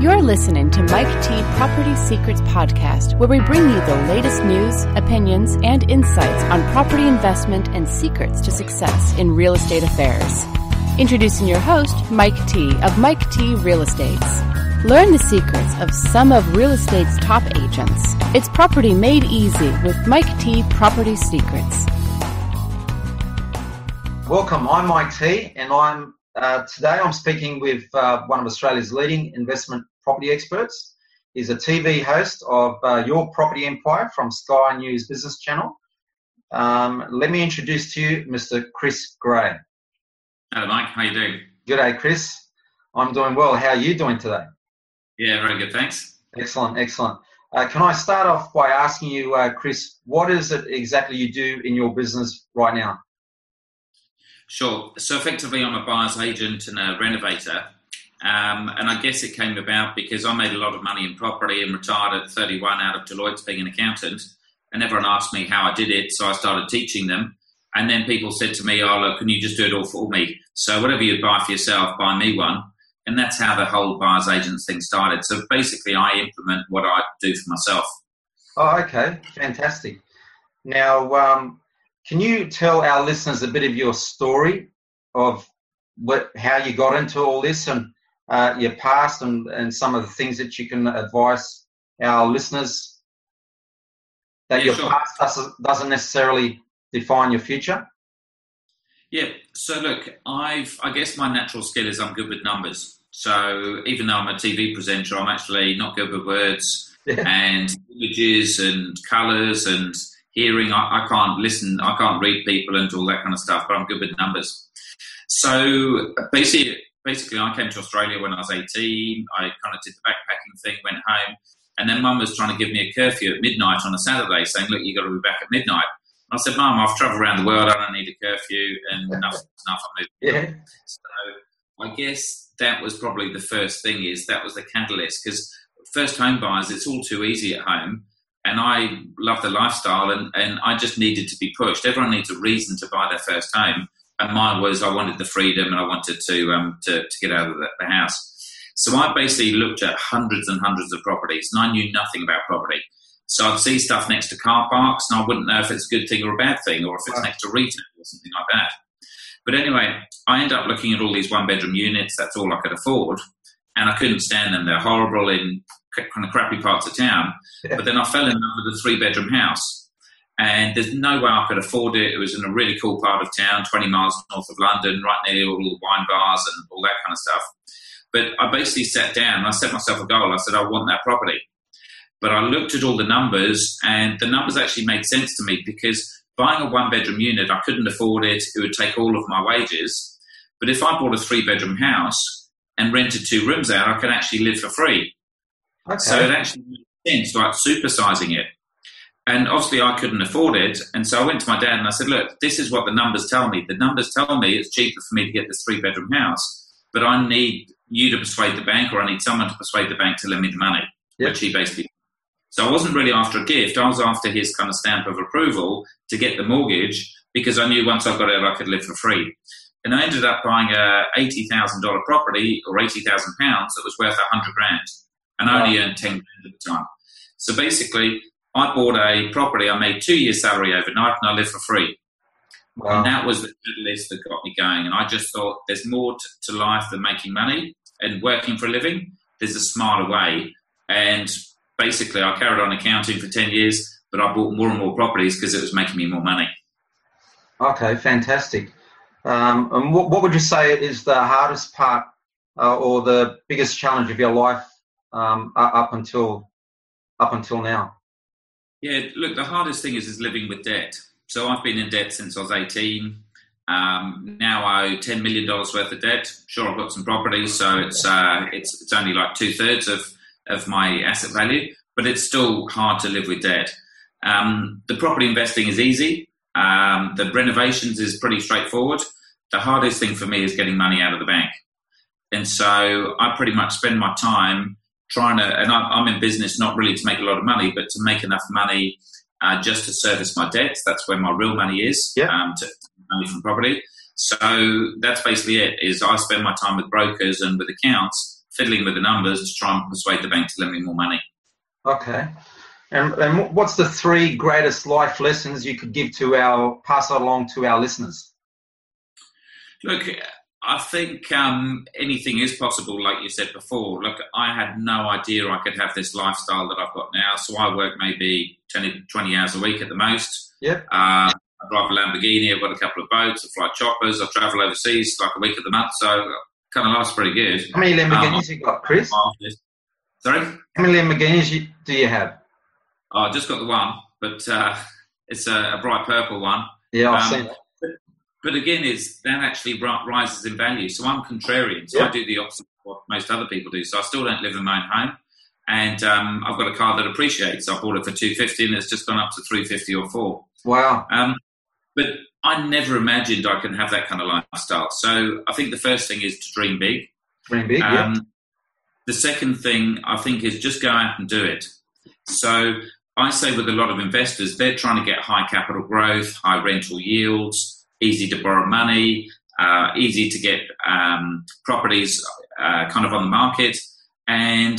You're listening to Mike T Property Secrets Podcast, where we bring you the latest news, opinions, and insights on property investment and secrets to success in real estate affairs. Introducing your host, Mike T of Mike T Real Estates. Learn the secrets of some of real estate's top agents. It's property made easy with Mike T Property Secrets. Welcome, I'm Mike T, and I'm uh, today I'm speaking with uh, one of Australia's leading investment property experts. He's a TV host of uh, Your Property Empire from Sky News Business Channel. Um, let me introduce to you Mr. Chris Gray. Hello, Mike. How you doing? Good day, Chris. I'm doing well. How are you doing today? Yeah, very good. Thanks. Excellent, excellent. Uh, can I start off by asking you, uh, Chris, what is it exactly you do in your business right now? Sure. So effectively, I'm a buyer's agent and a renovator. Um, and I guess it came about because I made a lot of money in property and retired at 31 out of Deloitte's being an accountant. And everyone asked me how I did it, so I started teaching them. And then people said to me, "Oh, look, can you just do it all for me?" So whatever you buy for yourself, buy me one. And that's how the whole buyer's agents thing started. So basically, I implement what I do for myself. Oh, okay, fantastic. Now, um, can you tell our listeners a bit of your story of what, how you got into all this and uh, your past and, and some of the things that you can advise our listeners that Yeah, your sure. past doesn't, doesn't necessarily define your future? Yeah. So look, I've I guess my natural skill is I'm good with numbers. So even though I'm a TV presenter, I'm actually not good with words and images and colours and hearing. I, I can't listen. I can't read people and all that kind of stuff. But I'm good with numbers. So basically, basically, I came to Australia when I was 18. I kind of did the backpacking thing, went home, and then Mum was trying to give me a curfew at midnight on a Saturday, saying, "Look, you got to be back at midnight." And I said, "Mum, I've travelled around the world. I don't need a curfew, and enough's enough. I'm moving." Yeah. So I guess that was probably the first thing. Is that was the catalyst because first home buyers, it's all too easy at home. And I love the lifestyle, and, and I just needed to be pushed. Everyone needs a reason to buy their first home, and mine was I wanted the freedom and I wanted to um, to, to get out of the, the house. So I basically looked at hundreds and hundreds of properties, and I knew nothing about property. So I'd see stuff next to car parks, and I wouldn't know if it's a good thing or a bad thing, or if it's next to retail or something like that. But anyway, I ended up looking at all these one bedroom units. That's all I could afford, and I couldn't stand them. They're horrible in kind of crappy parts of town. Yeah. But then I fell in love with a three bedroom house, and there's no way I could afford it. It was in a really cool part of town, 20 miles north of London, right near all the wine bars and all that kind of stuff. But I basically sat down and I set myself a goal. I said, I want that property. But I looked at all the numbers, and the numbers actually made sense to me because buying a one bedroom unit, I couldn't afford it. It would take all of my wages. But if I bought a three bedroom house and rented two rooms out, I could actually live for free. Okay. So it actually made sense, like supersizing it. And obviously, I couldn't afford it. And so I went to my dad and I said, Look, this is what the numbers tell me. The numbers tell me it's cheaper for me to get this three bedroom house, but I need you to persuade the bank or I need someone to persuade the bank to lend me the money, Yep. which he basically. So I wasn't really after a gift. I was after his kind of stamp of approval to get the mortgage because I knew once I got it, I could live for free. And I ended up buying a eighty thousand dollar property or eighty thousand pounds that was worth a hundred grand, and I only earned ten grand at the time. So basically, I bought a property. I made two years' salary overnight, and I lived for free. Wow. And that was the catalyst that got me going. And I just thought there's more to, to life than making money and working for a living. There's a smarter way. And basically, I carried on accounting for 10 years, but I bought more and more properties because it was making me more money. Okay, fantastic. Um, and what, what would you say is the hardest part uh, or the biggest challenge of your life um, up until up until now? Yeah, look, the hardest thing is, is living with debt. So I've been in debt since I was 18. Um, now I owe $10 million worth of debt. Sure, I've got some properties, so it's, uh, it's, it's only like two thirds of, of my asset value, but it's still hard to live with debt. Um, the property investing is easy. Um, the renovations is pretty straightforward. The hardest thing for me is getting money out of the bank. And so I pretty much spend my time trying to, and I'm, in business not really to make a lot of money, but to make enough money uh, just to service my debts. That's where my real money is, Yeah. um, to, money from property. So that's basically it. Is I spend my time with brokers and with accounts fiddling with the numbers to try and persuade the bank to lend me more money. Okay. And, and what's the three greatest life lessons you could give to our pass along to our listeners? Look, I think um, anything is possible, like you said before. Look, I had no idea I could have this lifestyle that I've got now. So I work maybe 10, 20 hours a week at the most. Yeah. Uh, I drive a Lamborghini. I've got a couple of boats. I fly choppers. I travel overseas like a week of the month. So kind of life's pretty good. How many Lamborghinis um, you got, Chris? Sorry? How many Lamborghinis do you have? Oh, I just got the one, but uh, it's a, a, bright purple one. Yeah, I've um, seen it. But, again, it's that actually rises in value. So I'm contrarian. So yeah. I do the opposite of what most other people do. So I still don't live in my own home. And um, I've got a car that appreciates. I bought it for 250 and it's just gone up to 350 or 4 Wow. Um, but I never imagined I could have that kind of lifestyle. So I think the first thing is to dream big. Dream big, um, yeah. The second thing I think is just go out and do it. So I say with a lot of investors, they're trying to get high capital growth, high rental yields, easy to borrow money, uh, easy to get um, properties uh, kind of on the market, and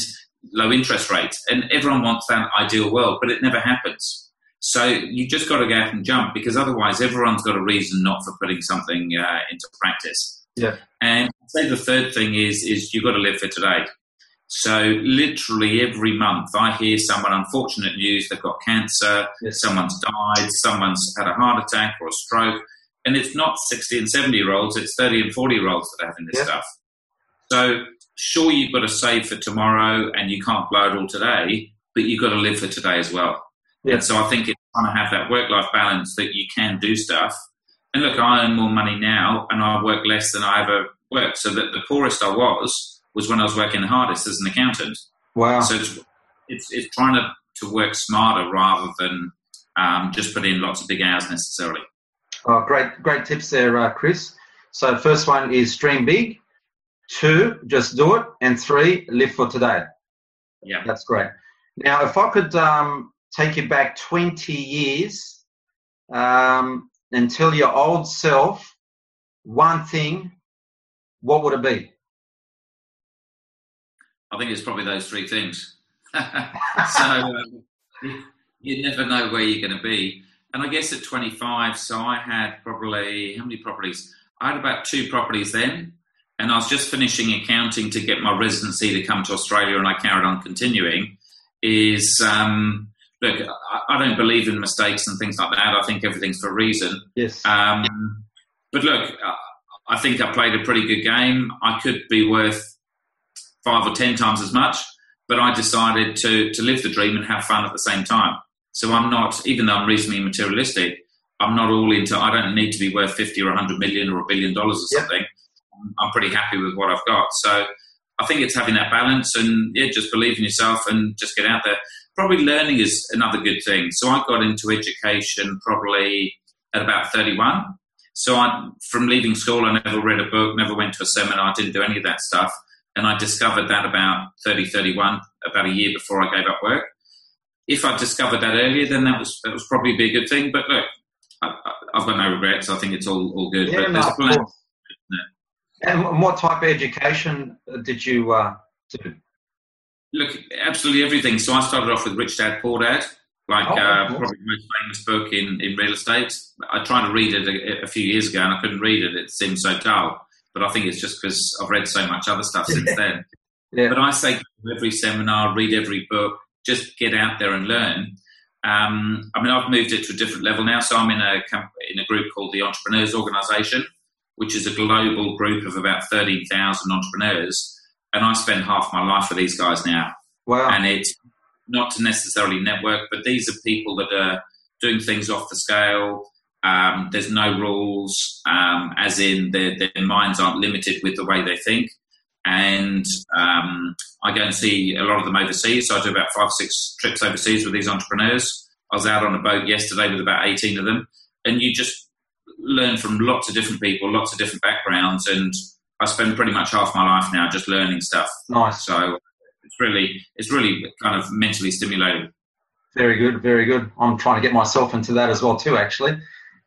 low interest rates. And everyone wants that ideal world, but it never happens. So you just got to go out and jump because otherwise everyone's got a reason not for putting something uh, into practice. Yeah. And I'd say the third thing is is you've got to live for today. So literally every month, I hear someone unfortunate news. They've got cancer. Yes. Someone's died. Someone's had a heart attack or a stroke. And it's not 60 and 70 year olds. It's 30 and 40 year olds that are having this stuff. So sure, you've got to save for tomorrow and you can't blow it all today, but you've got to live for today as well. And so I think it's trying to have that work life balance that you can do stuff. And look, I earn more money now and I work less than I ever worked. So that the poorest I was was when I was working the hardest as an accountant. Wow. So it's, it's, it's trying to, to work smarter rather than um, just put in lots of big hours necessarily. Oh, great, great tips there, uh, Chris. So first one is stream big. Two, just do it. And three, live for today. Yeah. That's great. Now, if I could um, take you back 20 years um, and tell your old self one thing, what would it be? I think it's probably those three things. so um, you never know where you're going to be. And I guess at 25, so I had probably how many properties? I had about two properties then, and I was just finishing accounting to get my residency to come to Australia, and I carried on continuing. Is um, look, I, I, don't believe in mistakes and things like that. I think everything's for a reason. Yes. Um, but look, I think I played a pretty good game. I could be worth five or ten times as much, but I decided to to live the dream and have fun at the same time. So I'm not, even though I'm reasonably materialistic, I'm not all into. I don't need to be worth fifty or hundred million or a billion dollars or something. Yep. I'm pretty happy with what I've got. So I think it's having that balance and yeah, just believe in yourself and just get out there. Probably learning is another good thing. So I got into education probably at about 31. So I, from leaving school, I never read a book, never went to a seminar, didn't do any of that stuff. And I discovered that about 30, 31, about a year before I gave up work. If I'd discovered that earlier, then that was that was probably be a good thing. But look, I, have got no regrets. I think it's all, all good. Yeah, but no, And what type of education did you uh, do? Look, absolutely everything. So I started off with Rich Dad Poor Dad, like oh, uh, probably the most famous book in, in real estate. I tried to read it a, a, few years ago and I couldn't read it. It seemed so dull but I think it's just because I've read so much other stuff since then. Yeah. But I say every seminar, read every book, just get out there and learn. Um, I mean, I've moved it to a different level now, so I'm in a in a group called the Entrepreneurs Organisation, which is a global group of about thirteen thousand entrepreneurs, and I spend half my life with these guys now. Wow! And it's not to necessarily network, but these are people that are doing things off the scale. Um, there's no rules, um, as in their, their, minds aren't limited with the way they think. And um, I go and see a lot of them overseas. So I do about five, six trips overseas with these entrepreneurs. I was out on a boat yesterday with about 18 of them. And you just learn from lots of different people, lots of different backgrounds. And I spend pretty much half my life now just learning stuff. Nice. So it's really, it's really kind of mentally stimulating. Very good, very good. I'm trying to get myself into that as well too, actually.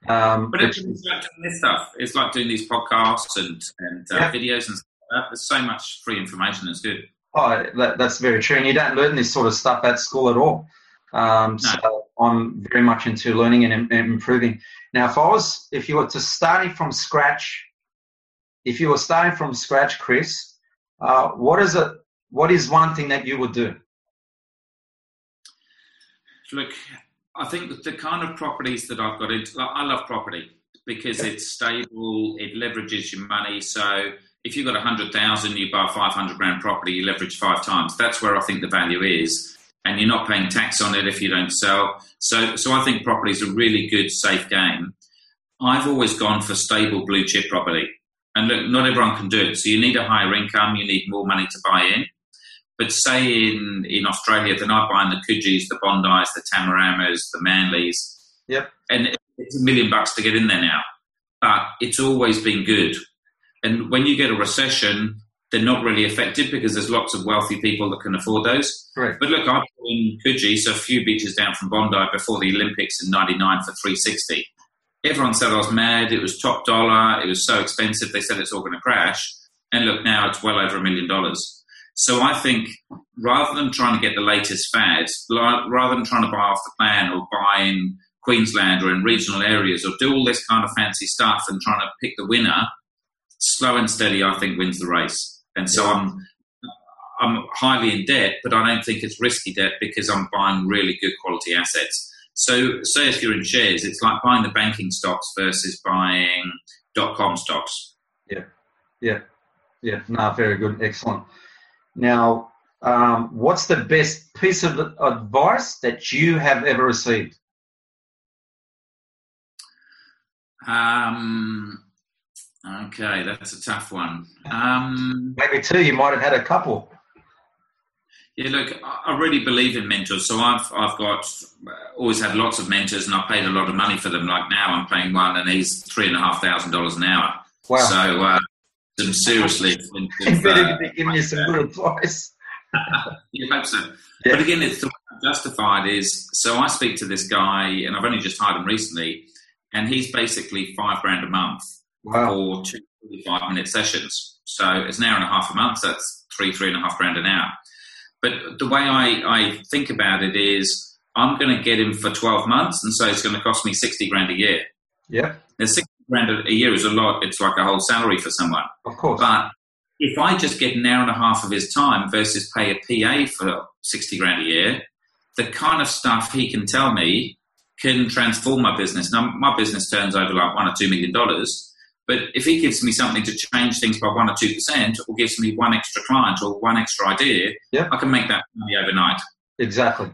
Um, but it's, it's like doing this stuff. It's like doing these podcasts and, and uh, yeah. videos and stuff. There's so much free information. It's good. Oh, that, that's very true. And you don't learn this sort of stuff at school at all. Um, no. So I'm very much into learning and, and improving. Now, if I was, if you were to starting from scratch, if you were starting from scratch, Chris, uh, what is it? What is one thing that you would do? Look, I think the kind of properties that I've got into, I love property because it's stable, it leverages your money. So if you've got a hundred thousand, you buy a five hundred grand property, you leverage five times. That's where I think the value is, and you're not paying tax on it if you don't sell. So, so I think property is a really good, safe game. I've always gone for stable blue chip property, and look, not everyone can do it. So you need a higher income, you need more money to buy in. But say in in Australia, they're not buying the Coogees, the Bondis, the Tamaramas, the Manlys. Yep. And it's a million bucks to get in there now. But it's always been good and when you get a recession, they're not really affected because there's lots of wealthy people that can afford those. Right. But look, I'm in Coogee, so a few beaches down from Bondi before the Olympics in '99 for 360. Everyone said I was mad. It was top dollar. It was so expensive. They said it's all going to crash. And look, now it's well over a million dollars. So I think rather than trying to get the latest fads, rather than trying to buy off the plan or buy in Queensland or in regional areas or do all this kind of fancy stuff and trying to pick the winner, slow and steady, I think, wins the race. And so I'm I'm highly in debt, but I don't think it's risky debt because I'm buying really good quality assets. So, say if you're in shares, it's like buying the banking stocks versus buying dot com stocks. Yeah, yeah, yeah. No, very good, excellent. Now, um, what's the best piece of advice that you have ever received? Um, Okay, that's a tough one. Um, Maybe two. You might have had a couple. Yeah, look, I really believe in mentors. So I've I've got always had lots of mentors, and I paid a lot of money for them. Like now, I'm paying one, and he's three and a half thousand dollars an hour. Wow! So uh, some seriously, expensive, uh, giving you some good advice. you hope so. Yeah. But again, it's justified. Is so I speak to this guy, and I've only just hired him recently, and he's basically five grand a month wow. for two 45 minute sessions. So it's an hour and a half a month. So that's three, three and a half grand an hour. But the way I, I think about it is I'm going to get him for 12 months. And so it's going to cost me 60 grand a year. Yeah. Now, 60 grand a year is a lot. It's like a whole salary for someone. Of course. But if I just get an hour and a half of his time versus pay a PA for 60 grand a year, the kind of stuff he can tell me can transform my business. Now, my business turns over like one or two million dollars but if he gives me something to change things by one or two percent, or gives me one extra client or one extra idea. I can make that money overnight. Exactly.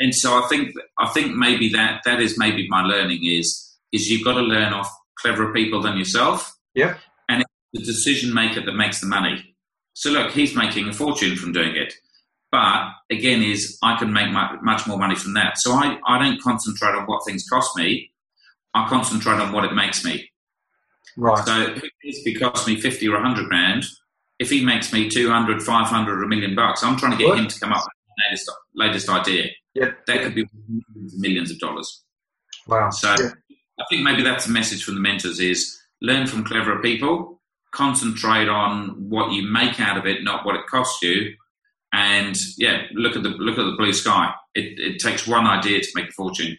And so I think I think maybe that that is maybe my learning is is you've got to learn off cleverer people than yourself. Yeah. And it's the decision maker that makes the money. So look, he's making a fortune from doing it. But again, is I can make much more money from that. So I, I don't concentrate on what things cost me. I concentrate on what it makes me. Right. So if it costs me 50 or 100 grand, if he makes me 200, 500 or a million bucks, I'm trying to get what? him to come up with the latest, latest idea. Yep. That could be millions of dollars. Wow. So I think maybe that's the message from the mentors is learn from cleverer people, concentrate on what you make out of it, not what it costs you. And yeah, look at the look at the blue sky. It, it takes one idea to make a fortune.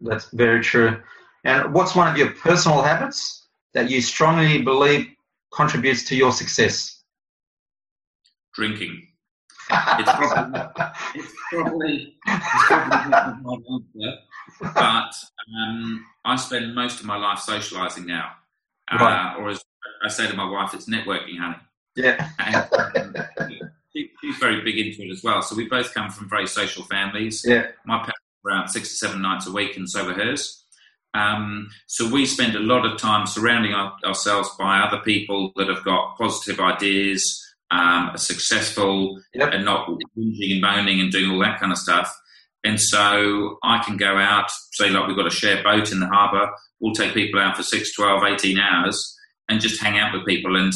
That's very true. And what's one of your personal habits that you strongly believe contributes to your success? Drinking. it's probably, it's probably, it's probably but um, I spend most of my life socialising now. Uh, right. Or as I say to my wife, it's networking, honey. Yeah. And, um, she, she's very big into it as well. So we both come from very social families. Yeah. My parents around six or seven nights a week, and so were hers. Um, so we spend a lot of time surrounding our, ourselves by other people that have got positive ideas, um, are successful, yep. and not whinging and moaning and doing all that kind of stuff. And so I can go out, say like we've got a shared boat in the harbour, we'll take people out for 6, 12, 18 hours and just hang out with people. And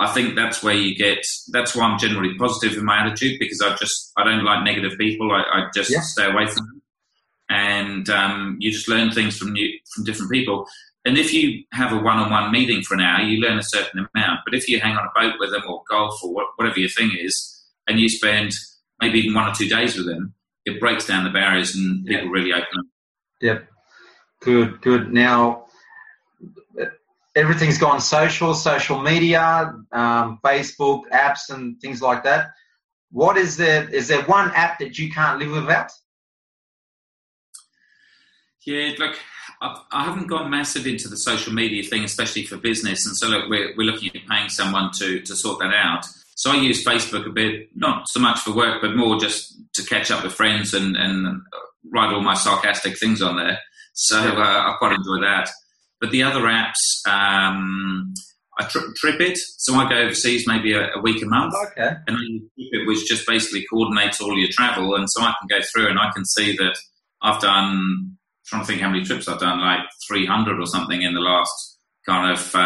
I think that's where you get, that's why I'm generally positive in my attitude because I just, I don't like negative people. I, I just yeah. stay away from them and um, you just learn things from new, from different people. And if you have a one-on-one meeting for an hour, you learn a certain amount. But if you hang on a boat with them or golf or whatever your thing is, and you spend maybe even one or two days with them, it breaks down the barriers and people really open up. Yep. Good, good. Now, everything's gone social, social media, um, Facebook, apps, and things like that. What is there? Is there one app that you can't live without? Yeah, look, I haven't gone massive into the social media thing, especially for business. And so, look, we're, we're looking at paying someone to, to sort that out. So I use Facebook a bit, not so much for work, but more just to catch up with friends and, and write all my sarcastic things on there. So uh, I quite enjoy that. But the other apps, um, I tri- TripIt. So I go overseas maybe a, a week a month. Okay. And TripIt, which just basically coordinates all your travel. And so I can go through and I can see that I've done trying to think how many trips I've done, like 300 or something in the last kind of, uh,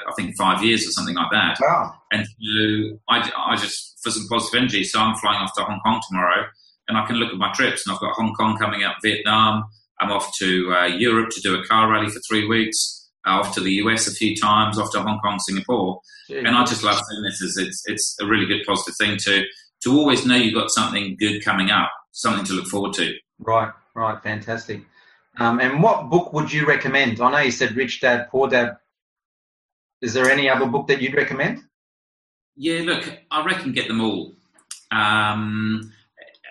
I think five years or something like that. Wow. And so I, I just, for some positive energy, so I'm flying off to Hong Kong tomorrow and I can look at my trips and I've got Hong Kong coming up, Vietnam. I'm off to uh, Europe to do a car rally for three weeks, uh, off to the US a few times, off to Hong Kong, Singapore. Jeez. And I just love saying this is it's, it's a really good positive thing to, to always know you've got something good coming up, something to look forward to. Right, right, fantastic. Um, and what book would you recommend? I know you said Rich Dad, Poor Dad. Is there any other book that you'd recommend? Yeah, look, I reckon get them all. Um,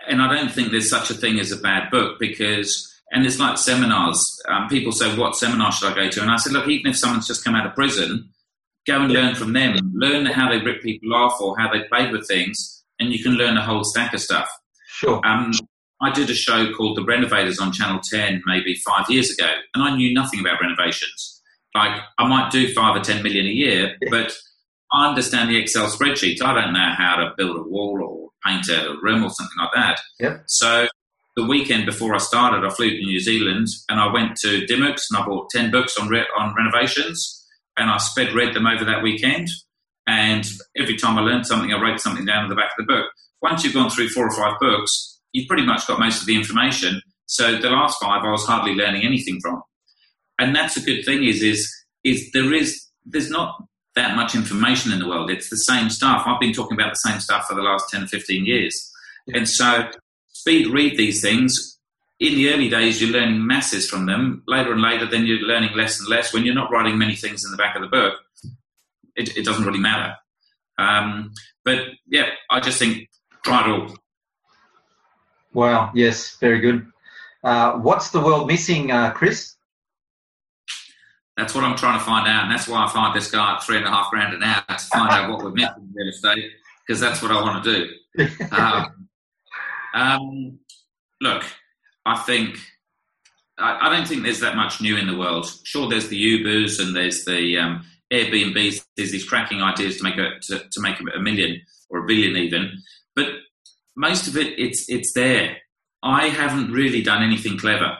and I don't think there's such a thing as a bad book because, and it's like seminars. Um, people say, What seminar should I go to? And I said, Look, even if someone's just come out of prison, go and learn from them. Learn how they rip people off or how they play with things, and you can learn a whole stack of stuff. Sure. Um, I did a show called The Renovators on Channel 10 maybe five years ago, and I knew nothing about renovations. Like, I might do five or 10 million a year, but I understand the Excel spreadsheet. I don't know how to build a wall or paint a room or something like that. Yep. So, the weekend before I started, I flew to New Zealand and I went to Dymocks and I bought 10 books on, re- on renovations and I sped read them over that weekend. And every time I learned something, I wrote something down in the back of the book. Once you've gone through four or five books, you've pretty much got most of the information. So the last five, I was hardly learning anything from. And that's a good thing is, is, is there is, there's not that much information in the world. It's the same stuff. I've been talking about the same stuff for the last 10 or 15 years. And so speed read these things. In the early days, you're learning masses from them. Later and later, then you're learning less and less. When you're not writing many things in the back of the book, it, it doesn't really matter. Um, but yeah, I just think try it all. Wow. Yes. Very good. Uh, what's the world missing, uh, Chris? That's what I'm trying to find out, and that's why I find this guy at three and a half grand an hour to find out what we're missing in real estate, because that's what I want to do. Um, um, look, I think I, I, don't think there's that much new in the world. Sure, there's the Ubers and there's the um, Airbnbs. There's these cracking ideas to make a to, to make a million or a billion even, but most of it, it's it's there. I haven't really done anything clever,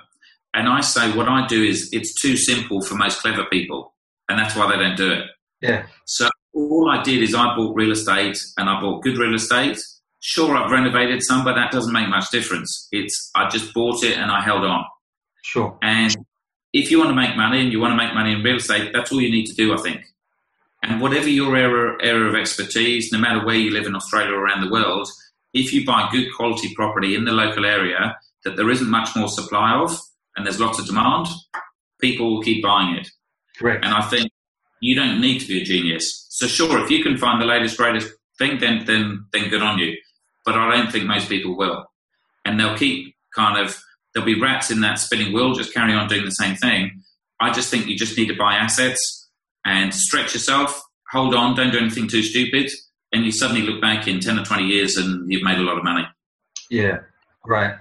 and I say what I do is it's too simple for most clever people, and that's why they don't do it. Yeah. So all I did is I bought real estate, and I bought good real estate. Sure, I've renovated some, but that doesn't make much difference. It's I just bought it and I held on. Sure. And if you want to make money and you want to make money in real estate, that's all you need to do, I think. And whatever your area, area of expertise, no matter where you live in Australia or around the world, if you buy good quality property in the local area that there isn't much more supply of and there's lots of demand, people will keep buying it. Correct. And I think you don't need to be a genius. So sure, if you can find the latest, greatest thing, then then then good on you. But I don't think most people will. And they'll keep kind of there'll be rats in that spinning wheel, just carry on doing the same thing. I just think you just need to buy assets and stretch yourself, hold on, don't do anything too stupid, and you suddenly look back in 10 or 20 years and you've made a lot of money. Yeah, great.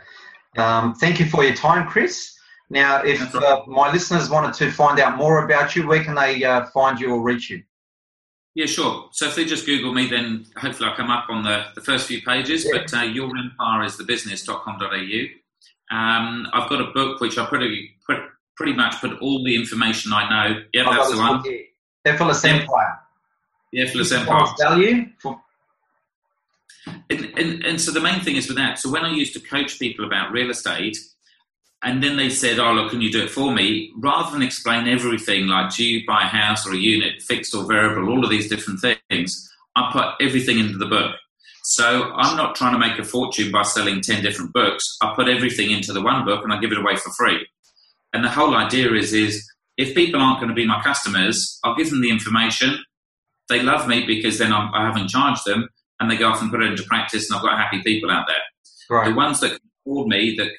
Um, thank you for your time, Chris. Now, if uh, my listeners wanted to find out more about you, where can they uh, find you or reach you? Yeah, sure. So if they just Google me, then hopefully I'll come up on the, the first few pages. Yeah. But uh, Your Empire is the business.com.au. Um, I've got a book which I pretty, pretty much put all the information I know. Yeah, that's the one. Effortless Empire. Yeah, for the same part. Value for and, and, and so the main thing is with that. So when I used to coach people about real estate, and then they said, "Oh, look, can you do it for me?" Rather than explain everything, like do you buy a house or a unit, fixed or variable, all of these different things, I put everything into the book. So I'm not trying to make a fortune by selling 10 different books. I put everything into the one book and I give it away for free. And the whole idea is, is if people aren't going to be my customers, I'll give them the information. They love me because then I'm, I have not charged them and they go off and put it into practice and I've got happy people out there. Right. The ones that called me, that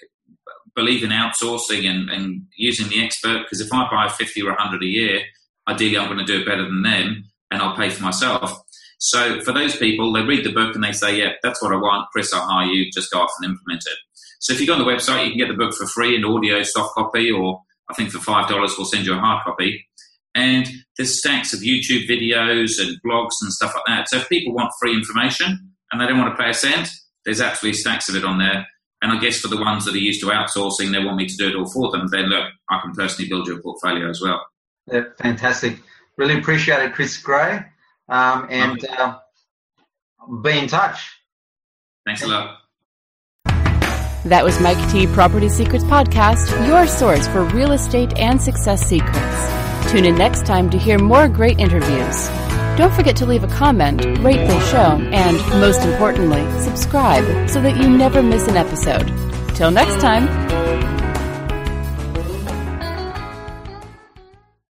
believe in outsourcing and, and using the expert, because if I buy 50 or 100 a year, ideally I'm going to do it better than them and I'll pay for myself. So for those people, they read the book and they say, yeah, that's what I want. Chris, I'll hire you. Just go off and implement it. So if you go on the website, you can get the book for free in audio soft copy, or I think for $5, we'll send you a hard copy. And there's stacks of YouTube videos and blogs and stuff like that. So if people want free information and they don't want to pay a cent, there's absolutely stacks of it on there. And I guess for the ones that are used to outsourcing, they want me to do it all for them. Then look, I can personally build you a portfolio as well. Yeah, fantastic. Really appreciate it, Chris Gray. Um, and uh, be in touch. Thanks a lot. That was Mike T. Property Secrets Podcast, your source for real estate and success secrets. Tune in next time to hear more great interviews. Don't forget to leave a comment, rate the show, and most importantly, subscribe so that you never miss an episode. Till next time.